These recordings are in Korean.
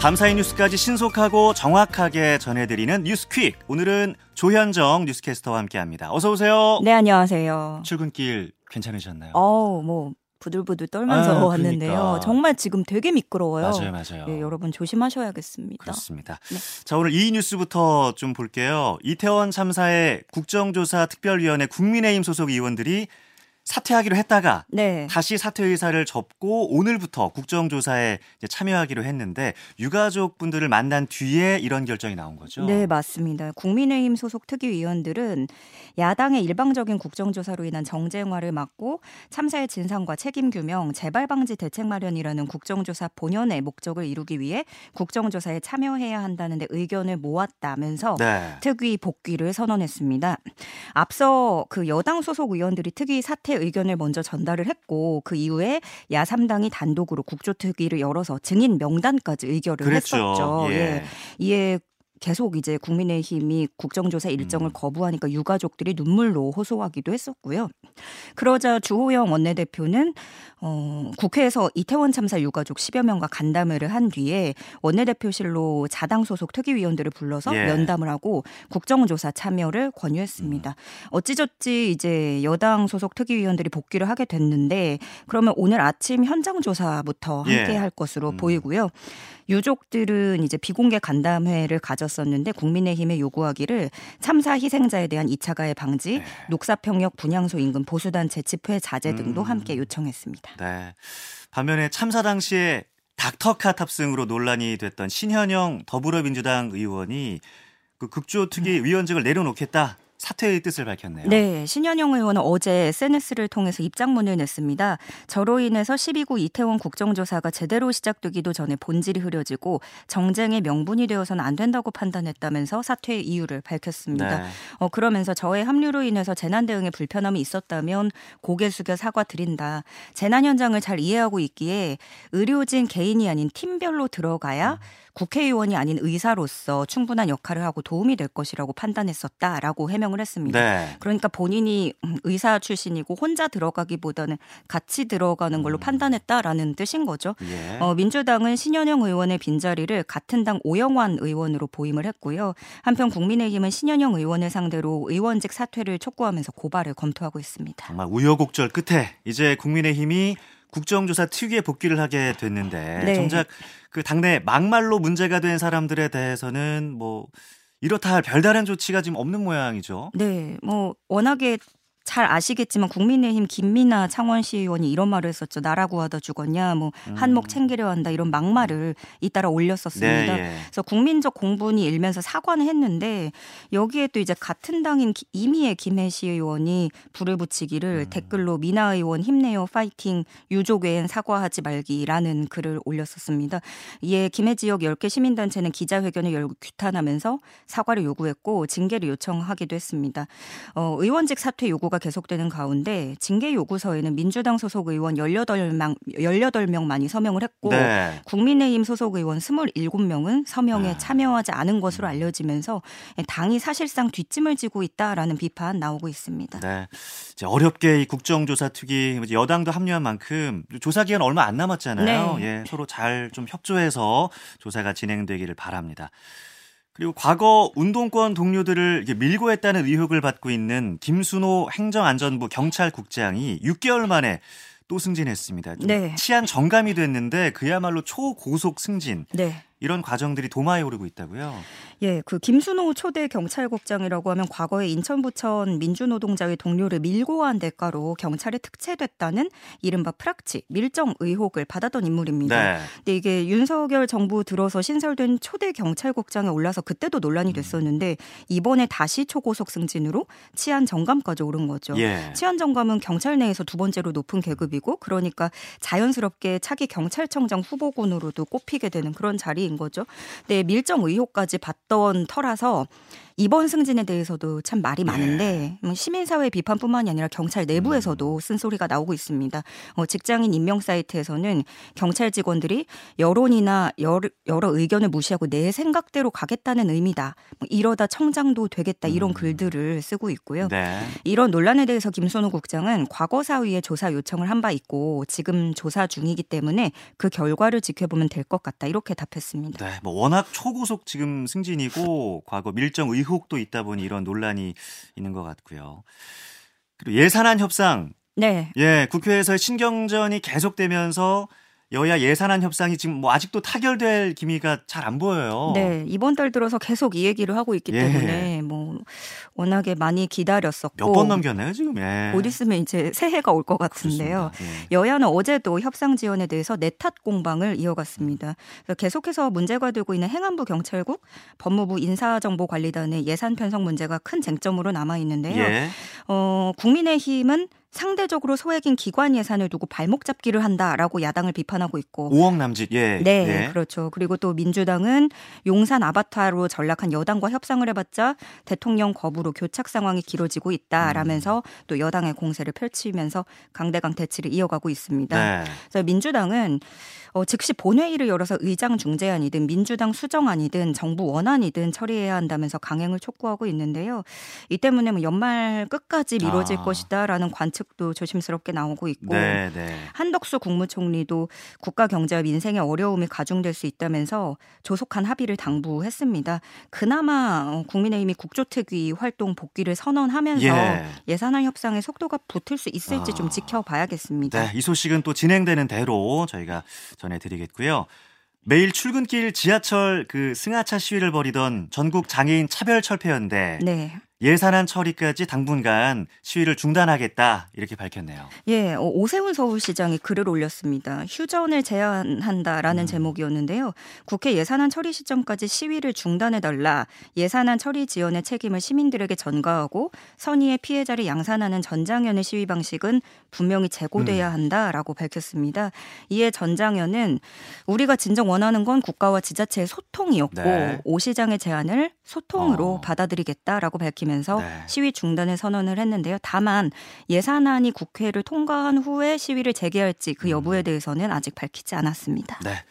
밤사이 뉴스까지 신속하고 정확하게 전해드리는 뉴스퀵. 오늘은 조현정 뉴스캐스터와 함께합니다. 어서 오세요. 네, 안녕하세요. 출근길 괜찮으셨나요? 어우, 뭐 부들부들 떨면서 아, 왔는데요. 그러니까. 정말 지금 되게 미끄러워요. 맞아요, 맞아요. 예, 여러분 조심하셔야겠습니다. 그렇습니다. 네. 자, 오늘 이 뉴스부터 좀 볼게요. 이태원 참사의 국정조사 특별위원회 국민의힘 소속 의원들이 사퇴하기로 했다가 네. 다시 사퇴 의사를 접고 오늘부터 국정조사에 참여하기로 했는데 유가족 분들을 만난 뒤에 이런 결정이 나온 거죠. 네, 맞습니다. 국민의힘 소속 특위위원들은 야당의 일방적인 국정조사로 인한 정쟁화를 막고 참사의 진상과 책임 규명, 재발 방지 대책 마련이라는 국정조사 본연의 목적을 이루기 위해 국정조사에 참여해야 한다는데 의견을 모았다면서 네. 특위 복귀를 선언했습니다. 앞서 그 여당 소속 의원들이 특위 사퇴 의견을 먼저 전달을 했고 그 이후에 야3당이 단독으로 국조특위를 열어서 증인 명단까지 의결을 그랬죠. 했었죠. 예. 이에 계속 이제 국민의힘이 국정조사 일정을 음. 거부하니까 유가족들이 눈물로 호소하기도 했었고요. 그러자 주호영 원내대표는 어, 국회에서 이태원 참사 유가족 10여 명과 간담회를 한 뒤에 원내대표실로 자당 소속 특위위원들을 불러서 예. 면담을 하고 국정조사 참여를 권유했습니다. 어찌저찌 이제 여당 소속 특위위원들이 복귀를 하게 됐는데 그러면 오늘 아침 현장 조사부터 함께 예. 할 것으로 음. 보이고요. 유족들은 이제 비공개 간담회를 가 졌었는데 국민의힘에 요구하기를 참사 희생자에 대한 2차 가해 방지, 네. 녹사평역 분향소 인근 보수단 재집회 자제 등도 음. 함께 요청했습니다. 네. 반면에 참사 당시에 닥터카 탑승으로 논란이 됐던 신현영 더불어민주당 의원이 그 국조특위 위원직을 내려놓겠다 사퇴의 뜻을 밝혔네요. 네, 신현영 의원은 어제 SNS를 통해서 입장문을 냈습니다. 저로 인해서 12구 이태원 국정조사가 제대로 시작되기도 전에 본질이 흐려지고 정쟁의 명분이 되어서는 안 된다고 판단했다면서 사퇴의 이유를 밝혔습니다. 네. 어, 그러면서 저의 합류로 인해서 재난 대응에 불편함이 있었다면 고개 숙여 사과드린다. 재난 현장을 잘 이해하고 있기에 의료진 개인이 아닌 팀별로 들어가야 국회의원이 아닌 의사로서 충분한 역할을 하고 도움이 될 것이라고 판단했었다라고 해명 을 했습니다. 네. 그러니까 본인이 음, 의사 출신이고 혼자 들어가기보다는 같이 들어가는 걸로 음. 판단했다라는 뜻인 거죠. 예. 어, 민주당은 신현영 의원의 빈자리를 같은 당 오영환 의원으로 보임을 했고요. 한편 국민의힘은 신현영 의원을 상대로 의원직 사퇴를 촉구하면서 고발을 검토하고 있습니다. 정말 우여곡절 끝에 이제 국민의힘이 국정조사 특위에 복귀를 하게 됐는데 네. 정작 그 당내 막말로 문제가 된 사람들에 대해서는 뭐 이렇다 할 별다른 조치가 지금 없는 모양이죠. 네, 뭐 워낙에 잘 아시겠지만 국민의힘 김민아 창원시 의원이 이런 말을 했었죠. 나라고 하다 죽었냐, 뭐 한몫 챙기려 한다 이런 막말을 잇따라 올렸었습니다. 네, 예. 그래서 국민적 공분이 일면서 사과는 했는데 여기에 또 이제 같은 당인 기- 이미애 김혜시 의원이 불을 붙이기를 음. 댓글로 미나 의원 힘내요 파이팅 유족 외엔 사과하지 말기라는 글을 올렸었습니다. 이에 김해 지역 10개 시민단체는 기자회견을 열고 규탄하면서 사과를 요구했고 징계를 요청하기도 했습니다. 어, 의원직 사퇴 요구가 계속되는 가운데 징계 요구서에는 민주당 소속 의원 18명, 18명만이 서명을 했고 네. 국민의힘 소속 의원 27명은 서명에 아. 참여하지 않은 것으로 알려지면서 당이 사실상 뒷짐을 지고 있다라는 비판 나오고 있습니다. 네. 이제 어렵게 이 국정조사 특위 여당도 합류한 만큼 조사 기간 얼마 안 남았잖아요. 네. 예, 서로 잘 좀 협조해서 조사가 진행되기를 바랍니다. 그리고 과거 운동권 동료들을 밀고 했다는 의혹을 받고 있는 김순호 행정안전부 경찰국장이 6개월 만에 또 승진했습니다. 좀 네. 치안 정감이 됐는데 그야말로 초고속 승진 네. 이런 과정들이 도마에 오르고 있다고요. 예, 그 김순호 초대 경찰국장이라고 하면 과거에 인천 부천 민주노동자의 동료를 밀고 한 대가로 경찰에 특채됐다는 이른바 프락치 밀정 의혹을 받았던 인물입니다. 네. 근데 이게 윤석열 정부 들어서 신설된 초대 경찰국장에 올라서 그때도 음. 논란이 됐었는데 이번에 다시 초고속 승진으로 치안 정감까지 오른 거죠. 예. 치안 정감은 경찰 내에서 두 번째로 높은 계급이고 그러니까 자연스럽게 차기 경찰청장 후보군으로도 꼽히게 되는 그런 자리 인 거죠. 네, 밀정 의혹까지 받던 터라서 이번 승진에 대해서도 참 말이 많은데 뭐 시민사회 비판뿐만이 아니라 경찰 내부에서도 쓴소리가 나오고 있습니다. 어, 직장인 임명 사이트에서는 경찰 직원들이 여론이나 여러, 여러 의견을 무시하고 내 생각대로 가겠다는 의미다. 뭐 이러다 청장도 되겠다 이런 글들을 쓰고 있고요. 네. 이런 논란에 대해서 김선우 국장은 과거 사위에 조사 요청을 한 바 있고 지금 조사 중이기 때문에 그 결과를 지켜보면 될 것 같다 이렇게 답했습니다. 있습니다. 네, 뭐 워낙 초고속 지금 승진이고 과거 밀정 의혹도 있다 보니 이런 논란이 있는 것 같고요. 그리고 예산안 협상, 네. 예, 국회에서의 신경전이 계속되면서 여야 예산안 협상이 지금 뭐 아직도 타결될 기미가 잘 안 보여요. 네, 이번 달 들어서 계속 이 얘기를 하고 있기 예. 때문에 뭐 워낙에 많이 기다렸었고 몇 번 넘겼나요 지금? 예. 곧 있으면 이제 새해가 올 것 같은데요. 예. 여야는 어제도 협상 지원에 대해서 내탓 공방을 이어갔습니다. 계속해서 문제가 되고 있는 행안부 경찰국, 법무부 인사정보관리단의 예산 편성 문제가 큰 쟁점으로 남아 있는데요. 예. 어, 국민의힘은 상대적으로 소액인 기관 예산을 두고 발목 잡기를 한다라고 야당을 비판하고 있고 5억 남짓. 예. 네, 예. 그렇죠. 그리고 또 민주당은 용산 아바타로 전락한 여당과 협상을 해봤자 대통령 거부로 교착 상황이 길어지고 있다라면서 음. 또 여당의 공세를 펼치면서 강대강 대치를 이어가고 있습니다. 네. 그래서 민주당은 어, 즉시 본회의를 열어서 의장 중재안이든 민주당 수정안이든 정부 원안이든 처리해야 한다면서 강행을 촉구하고 있는데요. 이 때문에 뭐 연말 끝까지 미뤄질 아. 것이다라는 관측 도 조심스럽게 나오고 있고 네, 네. 한덕수 국무총리도 국가 경제와 민생의 어려움이 가중될 수 있다면서 조속한 합의를 당부했습니다. 그나마 어, 국민의힘이 국조특위 활동 복귀를 선언하면서 예. 예산안 협상의 속도가 붙을 수 있을지 아. 좀 지켜봐야겠습니다. 네, 이 소식은 또 진행되는 대로 저희가 전해드리겠고요. 매일 출근길 지하철 그 승하차 시위를 벌이던 전국 장애인 차별 철폐연대 네. 예산안 처리까지 당분간 시위를 중단하겠다 이렇게 밝혔네요. 예, 어, 오세훈 서울시장이 글을 올렸습니다. 휴전을 제한한다라는 음. 제목이었는데요. 국회 예산안 처리 시점까지 시위를 중단해 달라. 예산안 처리 지연의 책임을 시민들에게 전가하고 선의의 피해자를 양산하는 전장현의 시위 방식은 분명히 재고돼야 음. 한다라고 밝혔습니다. 이에 전장현은 우리가 진정 원하는 건 국가와 지자체의 소통이었고 네. 오 시장의 제안을 소통으로 어. 받아들이겠다라고 밝히면서 네. 시위 중단을 선언을 했는데요. 다만 예산안이 국회를 통과한 후에 시위를 재개할지 그 여부에 대해서는 아직 밝히지 않았습니다. 네.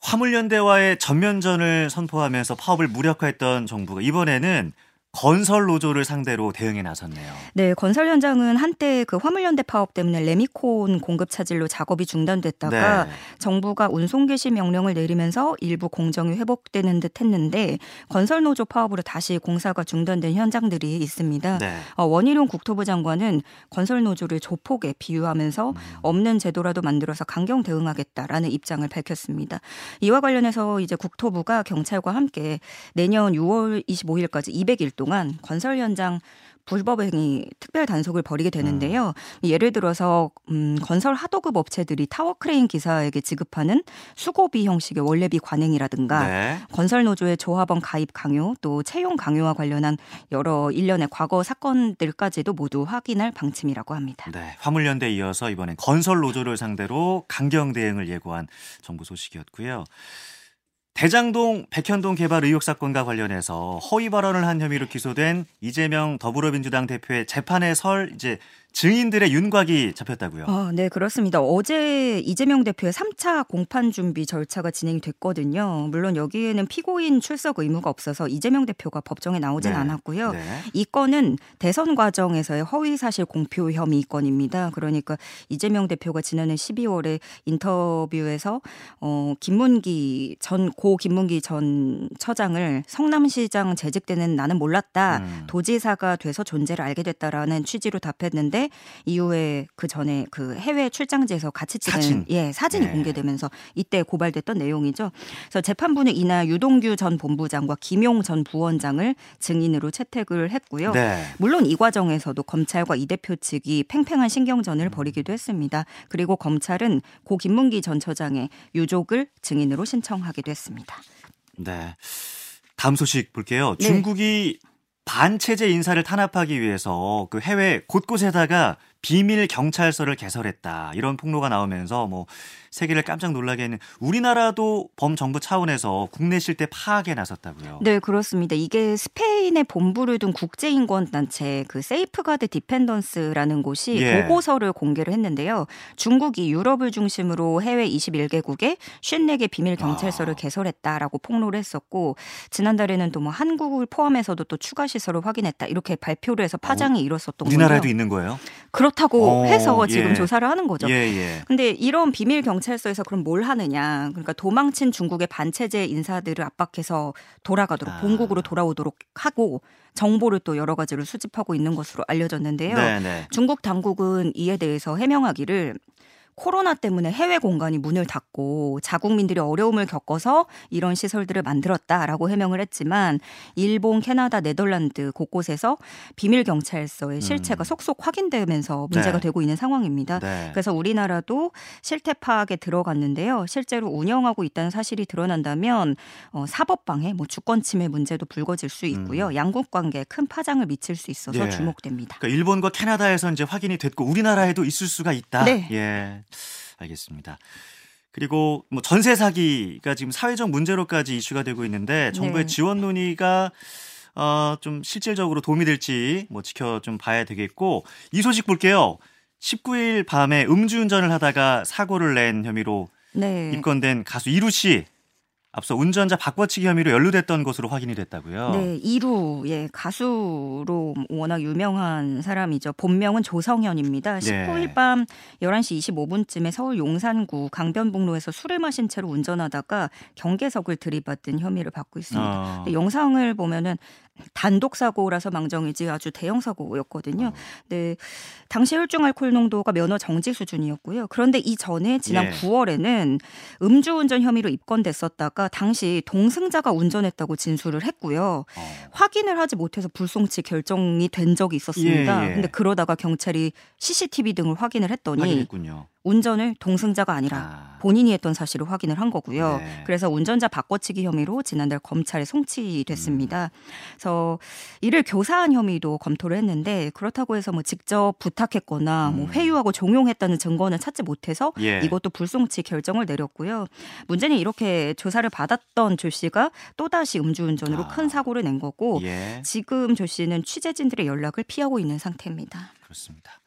화물연대와의 전면전을 선포하면서 파업을 무력화했던 정부가 이번에는 건설 노조를 상대로 대응에 나섰네요. 네, 건설 현장은 한때 그 화물연대 파업 때문에 레미콘 공급 차질로 작업이 중단됐다가 네. 정부가 운송 개시 명령을 내리면서 일부 공정이 회복되는 듯 했는데 건설 노조 파업으로 다시 공사가 중단된 현장들이 있습니다. 네. 어, 원희룡 국토부 장관은 건설 노조를 조폭에 비유하면서 음. 없는 제도라도 만들어서 강경 대응하겠다라는 입장을 밝혔습니다. 이와 관련해서 이제 국토부가 경찰과 함께 내년 6월 25일까지 200일 동안 건설 현장 불법행위 특별 단속을 벌이게 되는데요. 예를 들어서 음, 건설 하도급 업체들이 타워 크레인 기사에게 지급하는 수고비 형식의 월례비 관행이라든가 네. 건설 노조의 조합원 가입 강요, 또 채용 강요와 관련한 여러 일련의 과거 사건들까지도 모두 확인할 방침이라고 합니다. 네, 화물연대 이어서 이번엔 건설 노조를 상대로 강경 대응을 예고한 정부 소식이었고요. 대장동 백현동 개발 의혹 사건과 관련해서 허위 발언을 한 혐의로 기소된 이재명 더불어민주당 대표의 재판에 설 이제 증인들의 윤곽이 잡혔다고요. 아, 네, 그렇습니다. 어제 이재명 대표의 3차 공판 준비 절차가 진행이 됐거든요. 물론 여기에는 피고인 출석 의무가 없어서 이재명 대표가 법정에 나오진 네. 않았고요. 네. 이 건은 대선 과정에서의 허위 사실 공표 혐의 건입니다. 그러니까 이재명 대표가 지난해 12월에 인터뷰에서 어 김문기 전 고 김문기 전 처장을 성남시장 재직 때는 나는 몰랐다. 음. 도지사가 돼서 존재를 알게 됐다라는 취지로 답했는데 이후에 그 전에 그 해외 출장지에서 같이 찍은 사진. 예 사진이 네. 공개되면서 이때 고발됐던 내용이죠. 그래서 재판부는 이날 유동규 전 본부장과 김용 전 부원장을 증인으로 채택을 했고요. 네. 물론 이 과정에서도 검찰과 이 대표 측이 팽팽한 신경전을 벌이기도 했습니다. 그리고 검찰은 고 김문기 전 처장의 유족을 증인으로 신청하기도 했습니다. 네. 다음 소식 볼게요. 네. 중국이 반체제 인사를 탄압하기 위해서 그 해외 곳곳에다가 비밀 경찰서를 개설했다. 이런 폭로가 나오면서 뭐 세계를 깜짝 놀라게 했는 우리나라도 범정부 차원에서 국내 실태 파악에 나섰다고요. 네, 그렇습니다. 이게 스페인에 본부를 둔 국제인권 단체 그 Safeguard Defenders라는 곳이 예. 보고서를 공개를 했는데요. 중국이 유럽을 중심으로 해외 21개국에 54개 비밀 경찰서를 아. 개설했다라고 폭로를 했었고 지난달에는 또 뭐 한국을 포함해서도 또 추가 시설을 확인했다. 이렇게 발표를 해서 파장이 일었었던 어, 우리나라에도 건데요. 있는 거예요? 그렇 그렇다고 오, 해서 지금 예. 조사를 하는 거죠. 예, 예. 근데 이런 비밀 경찰서에서 그럼 뭘 하느냐? 그러니까 도망친 중국의 반체제 인사들을 압박해서 돌아가도록 아. 본국으로 돌아오도록 하고 정보를 또 여러 가지를 수집하고 있는 것으로 알려졌는데요. 네, 네. 중국 당국은 이에 대해서 해명하기를 코로나 때문에 해외 공간이 문을 닫고 자국민들이 어려움을 겪어서 이런 시설들을 만들었다라고 해명을 했지만 일본, 캐나다, 네덜란드 곳곳에서 비밀 경찰서의 실체가 음. 속속 확인되면서 문제가 네. 되고 있는 상황입니다. 네. 그래서 우리나라도 실태 파악에 들어갔는데요. 실제로 운영하고 있다는 사실이 드러난다면 어, 사법 방해, 뭐 주권 침해 문제도 불거질 수 있고요. 양국 관계에 큰 파장을 미칠 수 있어서 음. 예. 주목됩니다. 그러니까 일본과 캐나다에서 이제 확인이 됐고 우리나라에도 있을 수가 있다. 네. 예. 알겠습니다. 그리고 뭐 전세 사기가 지금 사회적 문제로까지 이슈가 되고 있는데 정부의 네. 지원 논의가 어, 좀 실질적으로 도움이 될지 뭐 지켜 좀 봐야 되겠고 이 소식 볼게요. 19일 밤에 음주운전을 하다가 사고를 낸 혐의로 네. 입건된 가수 이루 씨 앞서 운전자 바꿔치기 혐의로 연루됐던 것으로 확인이 됐다고요. 네, 이루 예 가수로 워낙 유명한 사람이죠. 본명은 조성현입니다. 네. 19일 밤 11시 25분쯤에 서울 용산구 강변북로에서 술을 마신 채로 운전하다가 경계석을 들이받은 혐의를 받고 있습니다. 어. 영상을 보면은 단독 사고라서 망정이지 아주 대형 사고였거든요. 어. 네, 당시 혈중 알코올 농도가 면허 정지 수준이었고요. 그런데 이 전에 지난 예. 9월에는 음주운전 혐의로 입건됐었다가 당시 동승자가 운전했다고 진술을 했고요. 어. 확인을 하지 못해서 불송치 결정이 된 적이 있었습니다. 예, 예. 근데 그러다가 경찰이 CCTV 등을 확인을 했더니 확인했군요. 운전을 동승자가 아니라 아. 본인이 했던 사실을 확인을 한 거고요. 네. 그래서 운전자 바꿔치기 혐의로 지난달 검찰에 송치됐습니다. 그래서 이를 교사한 혐의도 검토를 했는데 그렇다고 해서 뭐 직접 부탁했거나 뭐 음. 회유하고 종용했다는 증거는 찾지 못해서 예. 이것도 불송치 결정을 내렸고요. 문제는 이렇게 조사를 받았던 조 씨가 또다시 음주운전으로 아. 큰 사고를 낸 거고 예. 지금 조 씨는 취재진들의 연락을 피하고 있는 상태입니다. 그렇습니다.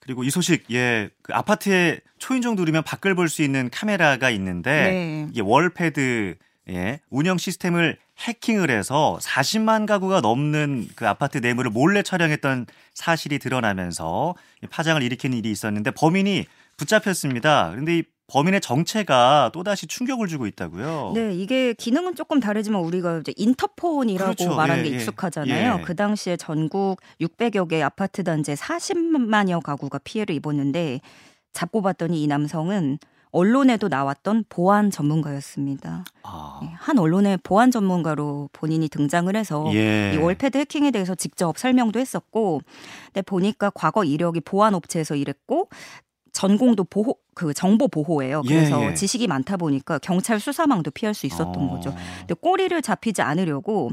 그리고 이 소식, 예, 그 아파트에 초인종 누르면 밖을 볼 수 있는 카메라가 있는데 네. 이게 월패드 예, 운영 시스템을 해킹을 해서 40만 가구가 넘는 그 아파트 내부를 몰래 촬영했던 사실이 드러나면서 파장을 일으키는 일이 있었는데 범인이 붙잡혔습니다. 그런데 이 범인의 정체가 또다시 충격을 주고 있다고요. 네, 이게 기능은 조금 다르지만 우리가 이제 인터폰이라고 그렇죠. 말하는 예, 게 예. 익숙하잖아요. 예. 그 당시에 전국 600여 개 아파트 단지 40만여 가구가 피해를 입었는데 잡고 봤더니 이 남성은 언론에도 나왔던 보안 전문가였습니다. 아, 예, 한 언론의 보안 전문가로 본인이 등장을 해서 예. 이 월패드 해킹에 대해서 직접 설명도 했었고, 근데 보니까 과거 이력이 보안 업체에서 일했고 전공도 보호 그 정보 보호예요. 예, 그래서 예. 지식이 많다 보니까 경찰 수사망도 피할 수 있었던 어. 거죠. 근데 꼬리를 잡히지 않으려고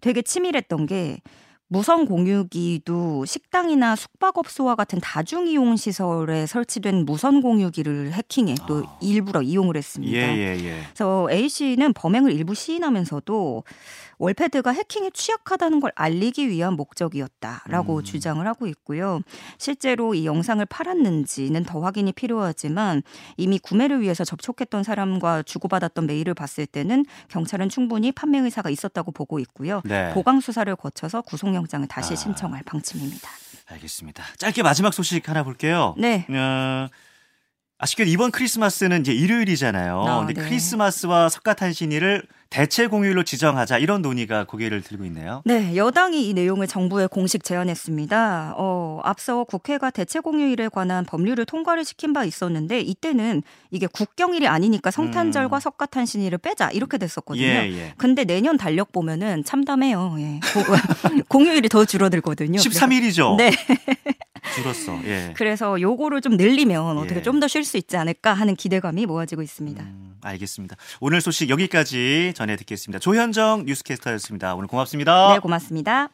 되게 치밀했던 게 무선 공유기도 식당이나 숙박업소와 같은 다중 이용 시설에 설치된 무선 공유기를 해킹해 또 아. 일부러 이용을 했습니다. 예, 예, 예. 그래서 A 씨는 범행을 일부 시인하면서도 월패드가 해킹에 취약하다는 걸 알리기 위한 목적이었다라고 음. 주장을 하고 있고요. 실제로 이 영상을 팔았는지는 더 확인이 필요하지만 이미 구매를 위해서 접촉했던 사람과 주고받았던 메일을 봤을 때는 경찰은 충분히 판매 의사가 있었다고 보고 있고요. 네. 보강 수사를 거쳐서 구속영장을 다시 아. 신청할 방침입니다. 알겠습니다. 짧게 마지막 소식 하나 볼게요. 네. 어, 아쉽게도 이번 크리스마스는 이제 일요일이잖아요. 아, 근데 네. 크리스마스와 석가탄신일을 대체 공휴일로 지정하자 이런 논의가 고개를 들고 있네요. 네, 여당이 이 내용을 정부에 공식 제안했습니다. 어, 앞서 국회가 대체 공휴일에 관한 법률을 통과를 시킨 바 있었는데 이때는 이게 국경일이 아니니까 성탄절과 음. 석가탄신일을 빼자 이렇게 됐었거든요. 예, 예. 근데 내년 달력 보면은 참담해요. 예. 고- 공휴일이 더 줄어들거든요. 13일이죠. 네. 줄었어. 예. 그래서 요거를 좀 늘리면 어떻게 예. 좀더 쉴 수 있지 않을까 하는 기대감이 모아지고 있습니다. 음, 알겠습니다. 오늘 소식 여기까지 전해 듣겠습니다. 조현정 뉴스캐스터였습니다. 오늘 고맙습니다. 네, 고맙습니다.